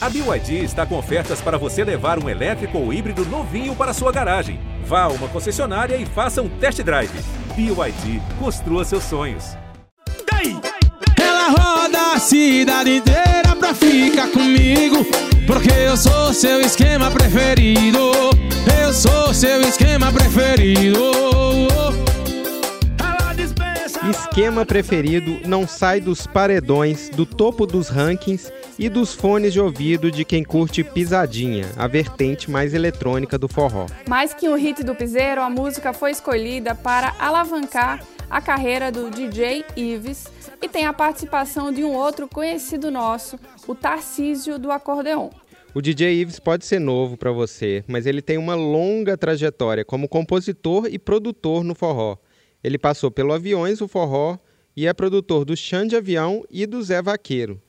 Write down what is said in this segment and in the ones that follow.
A BYD está com ofertas para você levar um elétrico ou híbrido novinho para sua garagem. Vá a uma concessionária e faça um test drive. BYD, construa seus sonhos. Ela roda a cidade inteira pra ficar comigo. Porque eu sou seu esquema preferido. Eu sou seu esquema preferido. Esquema preferido não sai dos paredões, do topo dos rankings e dos fones de ouvido de quem curte pisadinha, a vertente mais eletrônica do forró. Mais que um hit do piseiro, a música foi escolhida para alavancar a carreira do DJ Ives e tem a participação de um outro conhecido nosso, o Tarcísio do acordeon. O DJ Ives pode ser novo para você, mas ele tem uma longa trajetória como compositor e produtor no forró. Ele passou pelo Aviões, o forró, e é produtor do Xande Avião e do Zé Vaqueiro.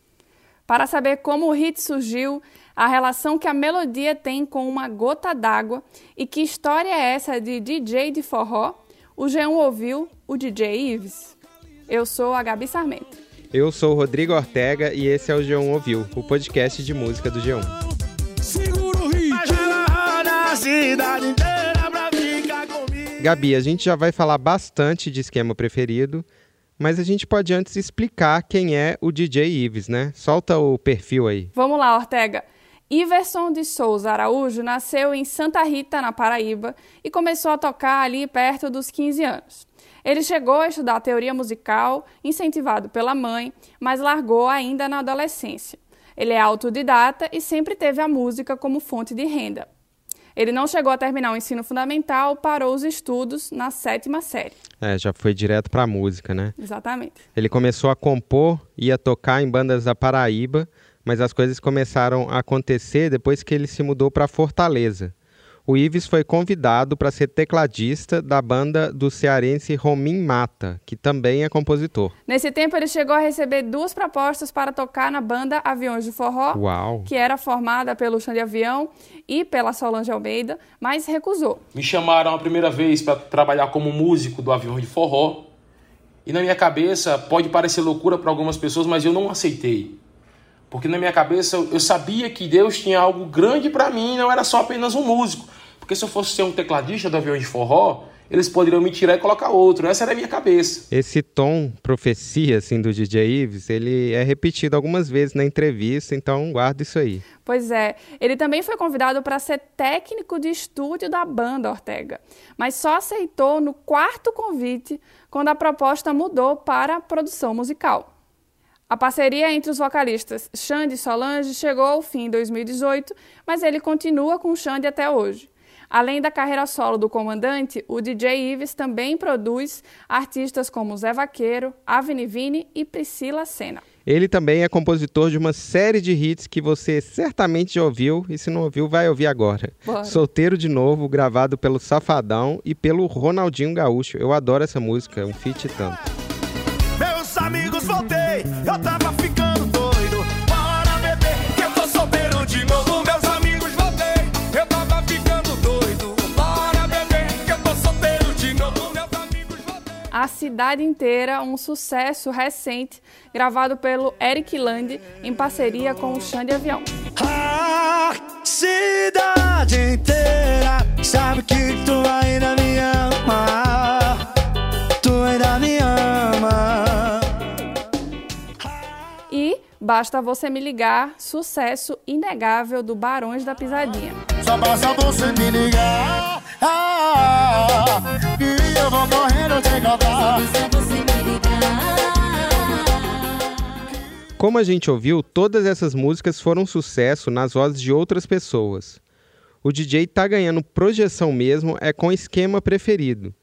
Para saber como o hit surgiu, a relação que a melodia tem com uma gota d'água e que história é essa de DJ de forró, o G1 ouviu o DJ Ives. Eu sou a Gabi Sarmento. Eu sou o Rodrigo Ortega e esse é o G1 Ouviu, o podcast de música do G1. Segura o hit. Gabi, a gente já vai falar bastante de esquema preferido, mas a gente pode antes explicar quem é o DJ Ives, né? Solta o perfil aí. Vamos lá, Ortega. Iverson de Souza Araújo nasceu em Santa Rita, na Paraíba, e começou a tocar ali perto dos 15 anos. Ele chegou a estudar teoria musical, incentivado pela mãe, mas largou ainda na adolescência. Ele é autodidata e sempre teve a música como fonte de renda. Ele não chegou a terminar o ensino fundamental, parou os estudos na sétima série. É, já foi direto pra música, né? Exatamente. Ele começou a compor e a tocar em bandas da Paraíba, mas as coisas começaram a acontecer depois que ele se mudou para Fortaleza. O Ives foi convidado para ser tecladista da banda do cearense Romim Mata, que também é compositor. Nesse tempo, ele chegou a receber duas propostas para tocar na banda Aviões de Forró, Uau! que era formada pelo Xande Avião e pela Solange Almeida, mas recusou. Me chamaram a primeira vez para trabalhar como músico do Avião de Forró. E na minha cabeça, pode parecer loucura para algumas pessoas, mas eu não aceitei. Porque na minha cabeça eu sabia que Deus tinha algo grande para mim, não era só apenas um músico. Porque se eu fosse ser um tecladista do Avião de Forró, eles poderiam me tirar e colocar outro. Essa era a minha cabeça. Esse tom profecia assim do DJ Ives, ele é repetido algumas vezes na entrevista, então guarda isso aí. Pois é, ele também foi convidado para ser técnico de estúdio da banda Ortega, mas só aceitou no quarto convite quando a proposta mudou para a produção musical. A parceria entre os vocalistas Xande e Solange chegou ao fim em 2018, mas ele continua com Xande até hoje. Além da carreira solo do comandante, o DJ Ives também produz artistas como Zé Vaqueiro, Avni Vini e Priscila Senna. Ele também é compositor de uma série de hits que você certamente já ouviu e se não ouviu, vai ouvir agora. Bora. Solteiro de Novo, gravado pelo Safadão e pelo Ronaldinho Gaúcho. Eu adoro essa música, é um feat tanto. Meus amigos, voltei, eu tava Cidade Inteira, um sucesso recente, gravado pelo Eric Land em parceria com o Xande Avião. A cidade inteira sabe que tu ainda me ama. Tu ainda me ama. E Basta Você Me Ligar, sucesso inegável do Barões da Pisadinha. Só basta você me ligar. Ah, eu vou morrendo de cantar. Como a gente ouviu, todas essas músicas foram sucesso nas vozes de outras pessoas. O DJ tá ganhando projeção mesmo é com esquema preferido.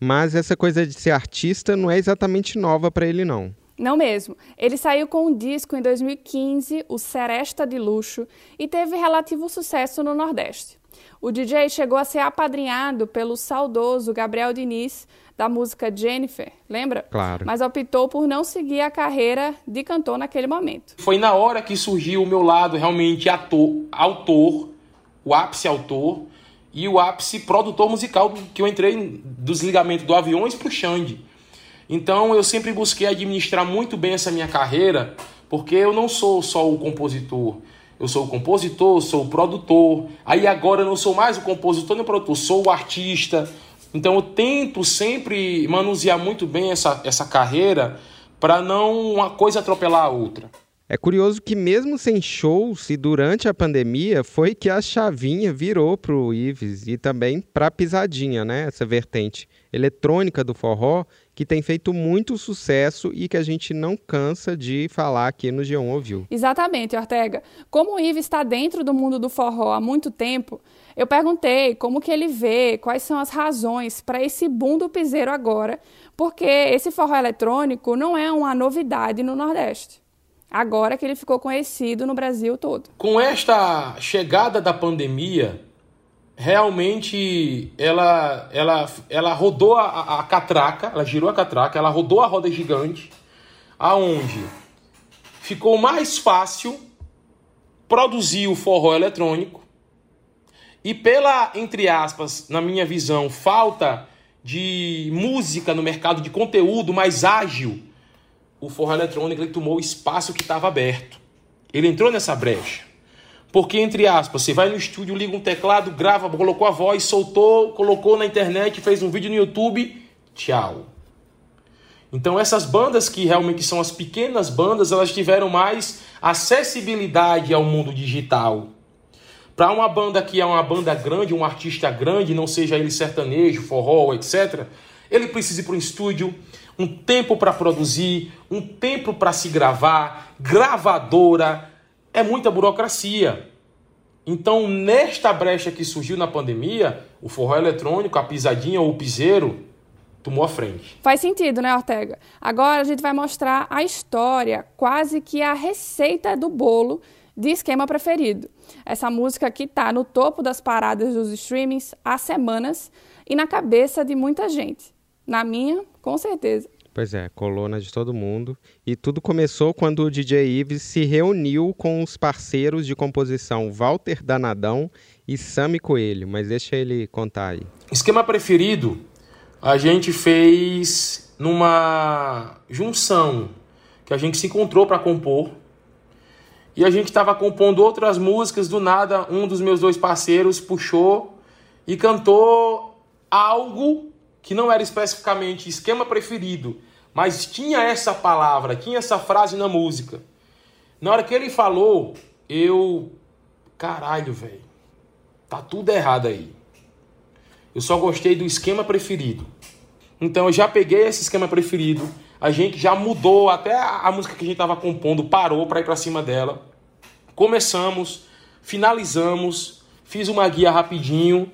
Mas essa coisa de ser artista não é exatamente nova para ele não. Não mesmo. Ele saiu com um disco em 2015, o Seresta de Luxo, e teve relativo sucesso no Nordeste. O DJ chegou a ser apadrinhado pelo saudoso Gabriel Diniz, da música Jennifer, lembra? Claro. Mas optou por não seguir a carreira de cantor naquele momento. Foi na hora que surgiu o meu lado realmente ator, autor, o ápice autor e o ápice produtor musical que eu entrei do desligamento do Aviões pro Xande. Então eu sempre busquei administrar muito bem essa minha carreira, porque eu não sou só o compositor. Eu sou o compositor, sou o produtor. Aí agora eu não sou mais o compositor nem o produtor, sou o artista. Então eu tento sempre manusear muito bem essa, essa carreira para não uma coisa atropelar a outra. É curioso que mesmo sem shows e durante a pandemia foi que a chavinha virou para o Ives e também para a pisadinha, né? Essa vertente eletrônica do forró que tem feito muito sucesso e que a gente não cansa de falar aqui no G1 Ouviu. Exatamente, Ortega. Como o Ives está dentro do mundo do forró há muito tempo, eu perguntei como que ele vê, quais são as razões para esse boom do piseiro agora, porque esse forró eletrônico não é uma novidade no Nordeste agora que ele ficou conhecido no Brasil todo. Com esta chegada da pandemia, realmente ela, ela, ela rodou a, a catraca, ela girou a catraca, ela rodou a roda gigante, aonde ficou mais fácil produzir o forró eletrônico e pela, entre aspas, na minha visão, falta de música no mercado de conteúdo mais ágil o forró eletrônico ele tomou o espaço que estava aberto. Ele entrou nessa brecha. Porque, entre aspas, você vai no estúdio, liga um teclado, grava, colocou a voz, soltou, colocou na internet, fez um vídeo no YouTube, tchau. Então, essas bandas que realmente são as pequenas bandas, elas tiveram mais acessibilidade ao mundo digital. Para uma banda que é uma banda grande, um artista grande, não seja ele sertanejo, forró, etc., ele precisa ir para um estúdio, um tempo para produzir, um tempo para se gravar, gravadora, é muita burocracia. Então, nesta brecha que surgiu na pandemia, o forró eletrônico, a pisadinha ou o piseiro tomou a frente. Faz sentido, né, Ortega? Agora a gente vai mostrar a história, quase que a receita do bolo de esquema preferido. Essa música que está no topo das paradas dos streamings há semanas e na cabeça de muita gente. Na minha, com certeza. Pois é, coluna de todo mundo. E tudo começou quando o DJ Ives se reuniu com os parceiros de composição Walter Danadão e Sami Coelho. Mas deixa ele contar aí. Esquema preferido, a gente fez numa junção que a gente se encontrou para compor. E a gente estava compondo outras músicas, do nada um dos meus dois parceiros puxou e cantou algo que não era especificamente esquema preferido, mas tinha essa palavra, tinha essa frase na música. Na hora que ele falou, eu. Caralho, velho. Tá tudo errado aí. Eu só gostei do esquema preferido. Então eu já peguei esse esquema preferido. A gente já mudou, até a, música que a gente tava compondo parou para ir para cima dela. Começamos, finalizamos, fiz uma guia rapidinho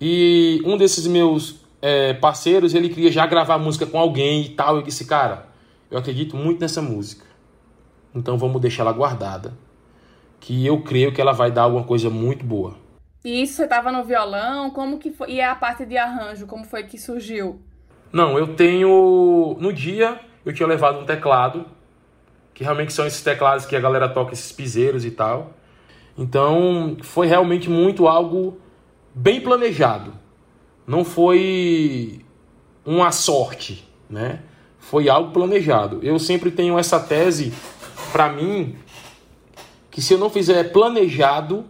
e um desses meus é, parceiros, ele queria já gravar música com alguém e tal. Eu disse, cara, eu acredito muito nessa música. Então vamos deixar ela guardada. Que eu creio que ela vai dar alguma coisa muito boa. E isso você tava no violão? Como que foi? E a parte de arranjo, como foi que surgiu? Não, eu tenho. No dia eu tinha levado um teclado, que realmente são esses teclados que a galera toca esses piseiros e tal. Então foi realmente muito algo bem planejado não foi uma sorte, né? Foi algo planejado. Eu sempre tenho essa tese para mim que se eu não fizer planejado,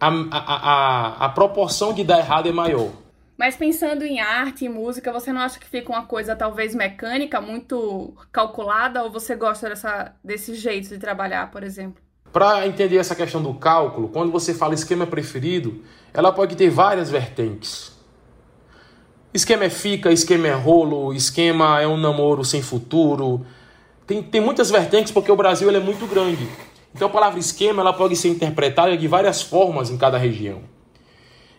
a, a, a, a proporção de dar errado é maior. Mas pensando em arte e música, você não acha que fica uma coisa talvez mecânica, muito calculada, ou você gosta dessa, desse jeito de trabalhar, por exemplo? Para entender essa questão do cálculo, quando você fala esquema preferido, ela pode ter várias vertentes. Esquema é fica, esquema é rolo, esquema é um namoro sem futuro. Tem, tem muitas vertentes porque o Brasil ele é muito grande. Então a palavra esquema ela pode ser interpretada de várias formas em cada região.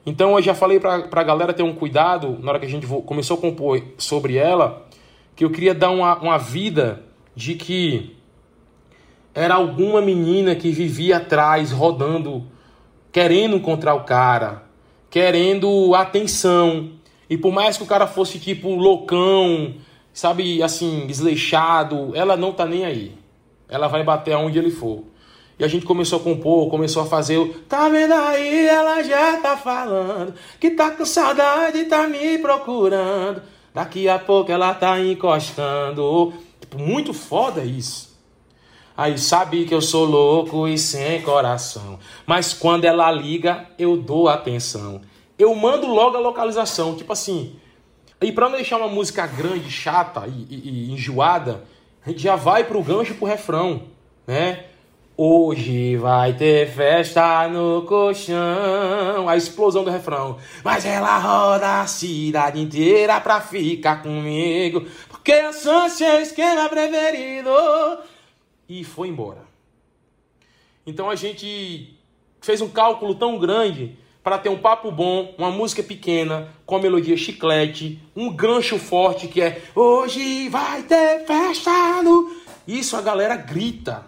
Então eu já falei para a galera ter um cuidado na hora que a gente começou a compor sobre ela, que eu queria dar uma, uma vida de que era alguma menina que vivia atrás, rodando, querendo encontrar o cara, querendo atenção, e por mais que o cara fosse tipo loucão, sabe, assim, desleixado, ela não tá nem aí. Ela vai bater aonde ele for. E a gente começou a compor, começou a fazer o. Tá vendo aí? Ela já tá falando. Que tá com saudade, tá me procurando. Daqui a pouco ela tá encostando. Tipo, muito foda isso. Aí sabe que eu sou louco e sem coração. Mas quando ela liga, eu dou atenção. Eu mando logo a localização. Tipo assim. E pra não deixar uma música grande, chata e, e, e enjoada, a gente já vai pro gancho pro refrão, né? Hoje vai ter festa no colchão. A explosão do refrão. Mas ela roda a cidade inteira pra ficar comigo. Porque eu sou seu esquema preferido e foi embora. Então a gente fez um cálculo tão grande para ter um papo bom, uma música pequena, com melodia chiclete, um gancho forte que é Hoje vai ter festa no... Isso a galera grita,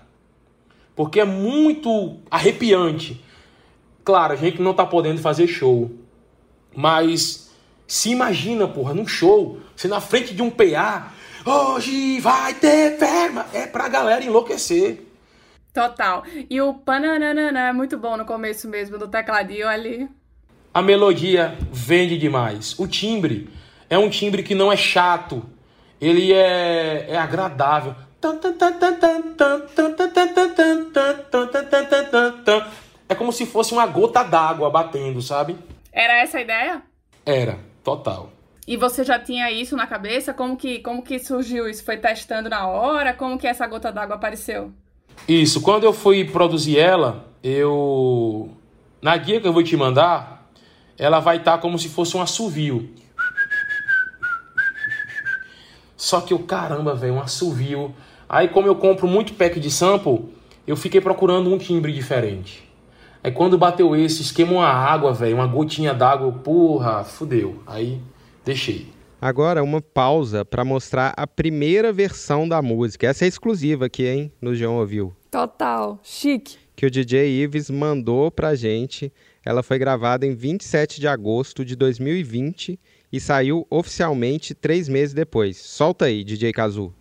porque é muito arrepiante. Claro, a gente não tá podendo fazer show, mas se imagina, porra, num show, você na frente de um PA, Hoje vai ter ferma. É pra galera enlouquecer. Total. E o pananana é muito bom no começo mesmo do tecladinho ali. A melodia vende demais. O timbre é um timbre que não é chato. Ele é, é agradável. É como se fosse uma gota d'água batendo, sabe? Era essa a ideia? Era, total. E você já tinha isso na cabeça? Como que, como que surgiu isso? Foi testando na hora? Como que essa gota d'água apareceu? Isso, quando eu fui produzir ela, eu. Na guia que eu vou te mandar, ela vai estar tá como se fosse um assovio. Só que o caramba, velho, um assovio. Aí, como eu compro muito pack de sample, eu fiquei procurando um timbre diferente. Aí, quando bateu esse, esquema uma água, velho, uma gotinha d'água, porra, fudeu. Aí Deixei. Agora, uma pausa para mostrar a primeira versão da música. Essa é exclusiva aqui, hein? No João Ouviu. Total. Chique. Que o DJ Ives mandou pra gente. Ela foi gravada em 27 de agosto de 2020 e saiu oficialmente três meses depois. Solta aí, DJ Kazu.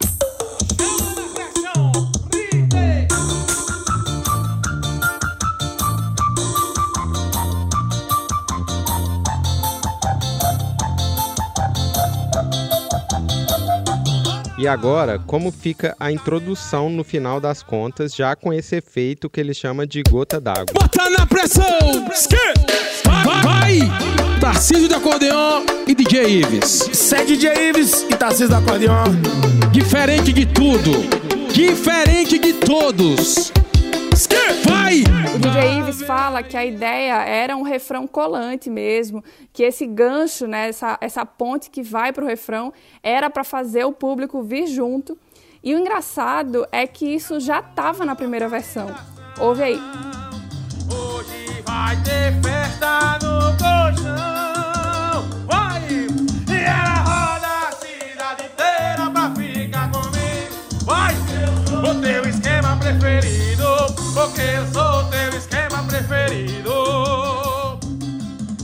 Agora, como fica a introdução no final das contas, já com esse efeito que ele chama de gota d'água. Bota na pressão! Vai! vai. Tarcísio do acordeon e DJ Ives. Segue DJ Ives e Tarcísio do acordeon. Diferente de tudo. Diferente de todos. Vai! O DJ Ives fala que a ideia era um refrão colante mesmo, que esse gancho, né, essa, essa ponte que vai para o refrão, era para fazer o público vir junto. E o engraçado é que isso já estava na primeira versão. Ouve aí. Hoje vai ter festa no colchão. Preferido.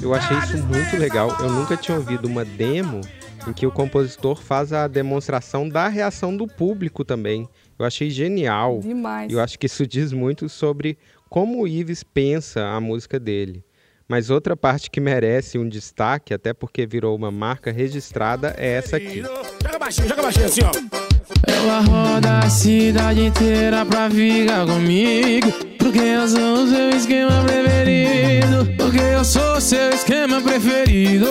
Eu achei isso muito legal. Eu nunca tinha ouvido uma demo em que o compositor faz a demonstração da reação do público também. Eu achei genial. Demais. Eu acho que isso diz muito sobre como o Ives pensa a música dele. Mas outra parte que merece um destaque, até porque virou uma marca registrada, é essa aqui. Joga baixinho, joga baixinho assim, ó. Ela roda a cidade inteira pra ficar comigo. Porque eu sou o seu esquema preferido. Porque eu sou o seu esquema preferido.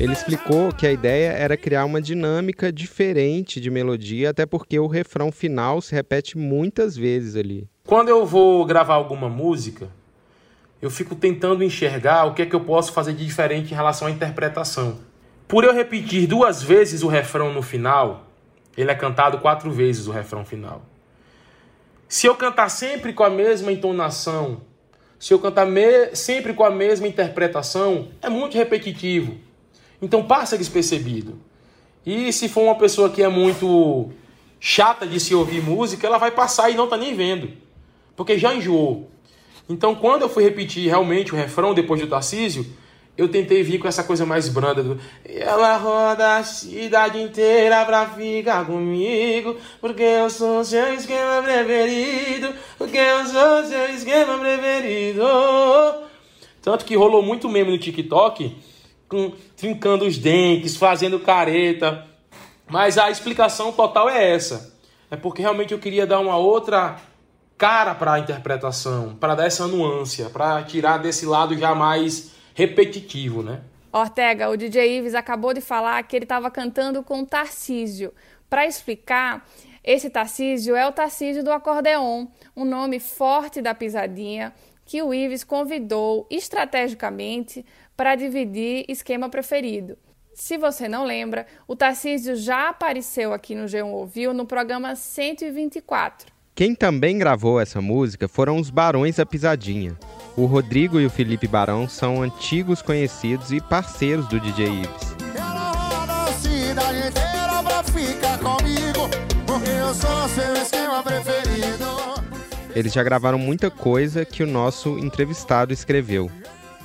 Ele explicou que a ideia era criar uma dinâmica diferente de melodia, até porque o refrão final se repete muitas vezes ali. Quando eu vou gravar alguma música, eu fico tentando enxergar o que é que eu posso fazer de diferente em relação à interpretação. Por eu repetir duas vezes o refrão no final, ele é cantado quatro vezes o refrão final. Se eu cantar sempre com a mesma entonação, se eu cantar sempre com a mesma interpretação, é muito repetitivo. Então passa despercebido. E se for uma pessoa que é muito chata de se ouvir música, ela vai passar e não tá nem vendo. Porque já enjoou. Então quando eu fui repetir realmente o refrão depois do Tarcísio, eu tentei vir com essa coisa mais branda do Ela roda a cidade inteira pra ficar comigo Porque eu sou seu esquema preferido Porque eu sou seu esquema preferido. Tanto que rolou muito meme no TikTok com, Trincando os dentes, fazendo careta. Mas a explicação total é essa. É porque realmente eu queria dar uma outra cara para a interpretação, para dar essa nuance, para tirar desse lado já mais repetitivo, né? Ortega, o DJ Ives acabou de falar que ele estava cantando com Tarcísio. Para explicar, esse Tarcísio é o Tarcísio do acordeon, um nome forte da pisadinha que o Ives convidou estrategicamente para dividir esquema preferido. Se você não lembra, o Tarcísio já apareceu aqui no G1 Ouviu no programa 124. Quem também gravou essa música foram os Barões da Pisadinha. O Rodrigo e o Felipe Barão são antigos conhecidos e parceiros do DJ Ives. Eles já gravaram muita coisa que o nosso entrevistado escreveu.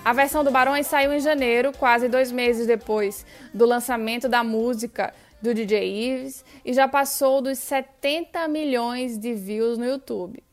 A versão do Barões saiu em janeiro, quase dois meses depois do lançamento da música do DJ Ives, e já passou dos 70 milhões de views no YouTube.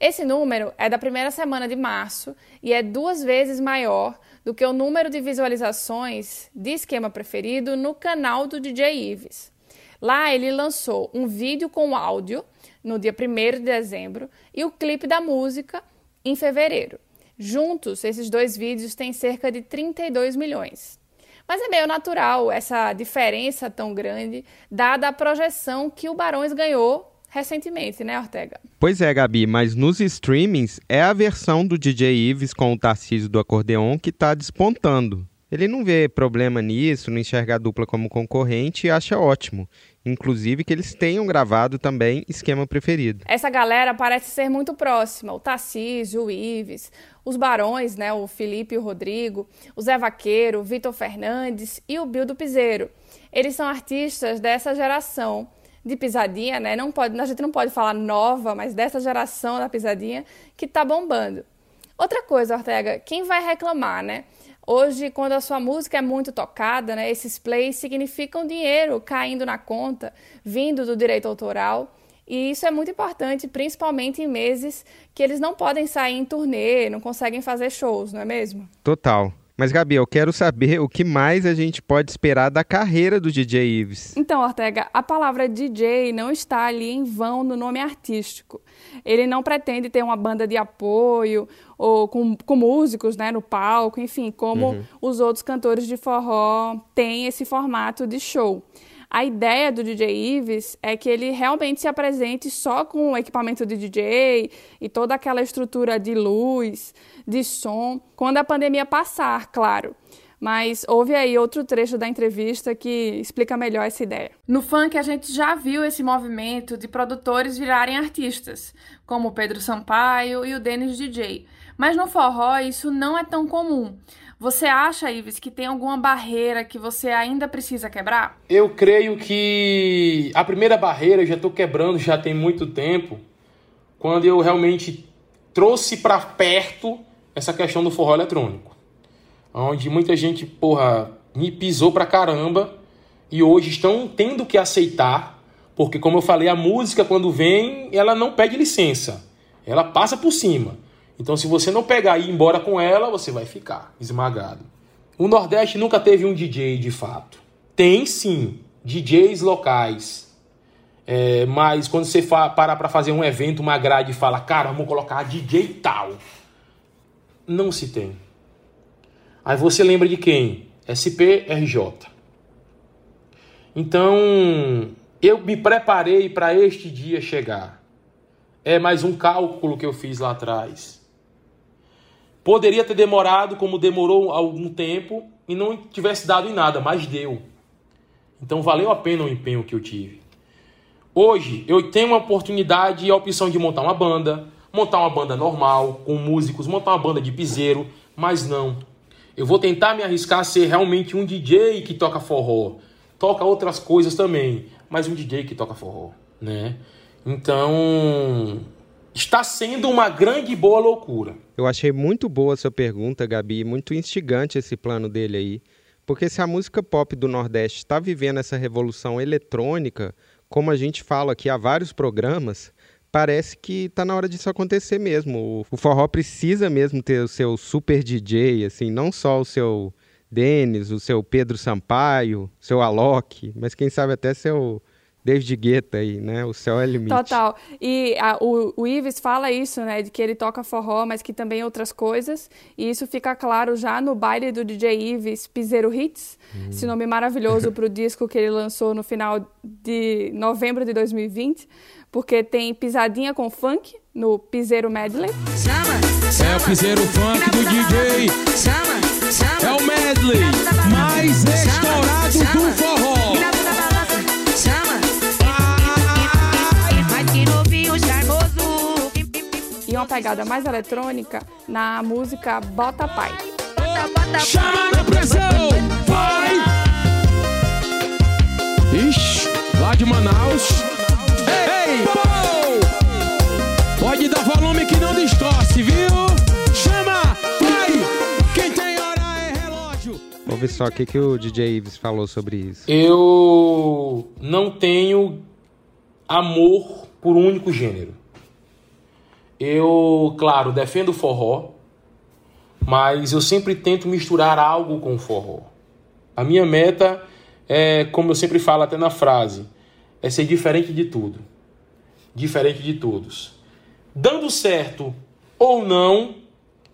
Esse número é da primeira semana de março e é duas vezes maior do que o número de visualizações de esquema preferido no canal do DJ Ives. Lá ele lançou um vídeo com áudio no dia 1 de dezembro e o clipe da música em fevereiro. Juntos, esses dois vídeos têm cerca de 32 milhões. Mas é meio natural essa diferença tão grande, dada a projeção que o Barões ganhou recentemente, né, Ortega? Pois é, Gabi, mas nos streamings é a versão do DJ Ives com o Tarcísio do acordeon que está despontando. Ele não vê problema nisso, não enxerga a dupla como concorrente e acha ótimo. Inclusive que eles tenham gravado também esquema preferido. Essa galera parece ser muito próxima. O Tarcísio, o Ives, os Barões, né, o Felipe e o Rodrigo, o Zé Vaqueiro, o Vitor Fernandes e o Bill do Piseiro. Eles são artistas dessa geração de pisadinha, né? Não pode, a gente não pode falar nova, mas dessa geração da pisadinha que tá bombando. Outra coisa, Ortega, quem vai reclamar, né? Hoje, quando a sua música é muito tocada, né, esses plays significam dinheiro caindo na conta, vindo do direito autoral. E isso é muito importante, principalmente em meses que eles não podem sair em turnê, não conseguem fazer shows, não é mesmo? Total. Mas, Gabi, eu quero saber o que mais a gente pode esperar da carreira do DJ Ives. Então, Ortega, a palavra DJ não está ali em vão no nome artístico. Ele não pretende ter uma banda de apoio ou com, com músicos né, no palco, enfim, como uhum. os outros cantores de forró têm esse formato de show. A ideia do DJ Ives é que ele realmente se apresente só com o equipamento de DJ e toda aquela estrutura de luz, de som, quando a pandemia passar, claro. Mas houve aí outro trecho da entrevista que explica melhor essa ideia. No funk, a gente já viu esse movimento de produtores virarem artistas, como o Pedro Sampaio e o Dennis DJ. Mas no forró, isso não é tão comum. Você acha, Ives, que tem alguma barreira que você ainda precisa quebrar? Eu creio que a primeira barreira eu já estou quebrando já tem muito tempo, quando eu realmente trouxe para perto essa questão do forró eletrônico. Onde muita gente, porra, me pisou pra caramba e hoje estão tendo que aceitar, porque como eu falei, a música quando vem, ela não pede licença. Ela passa por cima. Então, se você não pegar e ir embora com ela, você vai ficar esmagado. O Nordeste nunca teve um DJ de fato. Tem sim DJs locais. É, mas quando você parar para fazer um evento, uma grade e fala, cara, vamos colocar DJ tal. Não se tem. Aí você lembra de quem? SPRJ. Então, eu me preparei para este dia chegar. É mais um cálculo que eu fiz lá atrás. Poderia ter demorado como demorou algum tempo e não tivesse dado em nada, mas deu. Então valeu a pena o empenho que eu tive. Hoje eu tenho uma oportunidade e a opção de montar uma banda, montar uma banda normal, com músicos, montar uma banda de piseiro, mas não. Eu vou tentar me arriscar a ser realmente um DJ que toca forró. Toca outras coisas também, mas um DJ que toca forró, né? Então, está sendo uma grande boa loucura. Eu achei muito boa a sua pergunta, Gabi, muito instigante esse plano dele aí. Porque se a música pop do Nordeste está vivendo essa revolução eletrônica, como a gente fala aqui há vários programas, parece que está na hora disso acontecer mesmo. O forró precisa mesmo ter o seu super DJ, assim, não só o seu Denis, o seu Pedro Sampaio, o seu Alok, mas quem sabe até seu David Guetta aí, né? O céu é limite. Total. E a, o, o Ives fala isso, né? De que ele toca forró, mas que também outras coisas. E isso fica claro já no baile do DJ Ives Piseiro Hits, hum. esse nome maravilhoso para o disco que ele lançou no final de novembro de 2020, porque tem pisadinha com funk no Piseiro Medley. Chama, chama. É o Piseiro Funk do DJ. Chama, chama. É o medley mais estourado pegada mais eletrônica na música Bota Pai. Chama na pressão, vai! Ixi, lá de Manaus. Ei, ei, Pode dar volume que não distorce, viu? Chama, vai! Quem tem hora é relógio. Ver só o que, que o DJ Ives falou sobre isso. Eu não tenho amor por um único gênero. Eu, claro, defendo o forró, mas eu sempre tento misturar algo com o forró. A minha meta é, como eu sempre falo até na frase, é ser diferente de tudo. Diferente de todos. Dando certo ou não,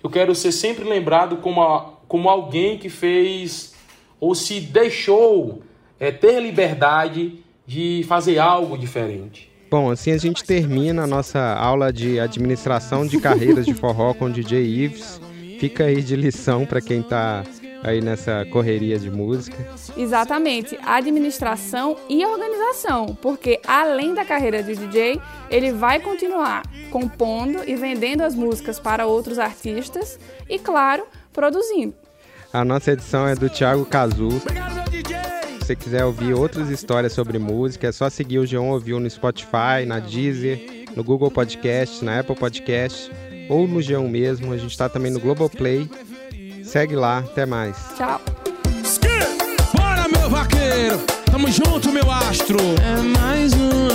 eu quero ser sempre lembrado como, a, como alguém que fez ou se deixou é, ter liberdade de fazer algo diferente. Bom, assim a gente termina a nossa aula de administração de carreiras de forró com o DJ Ives. Fica aí de lição para quem está aí nessa correria de música. Exatamente, administração e organização, porque além da carreira de DJ, ele vai continuar compondo e vendendo as músicas para outros artistas e, claro, produzindo. A nossa edição é do Thiago Cazu você quiser ouvir outras histórias sobre música, é só seguir o G1 Ouviu no Spotify, na Deezer, no Google Podcast, na Apple Podcast ou no G1 mesmo. A gente está também no Globoplay. Segue lá, até mais. Tchau. Bora, meu vaqueiro! Tamo junto, meu astro! É mais um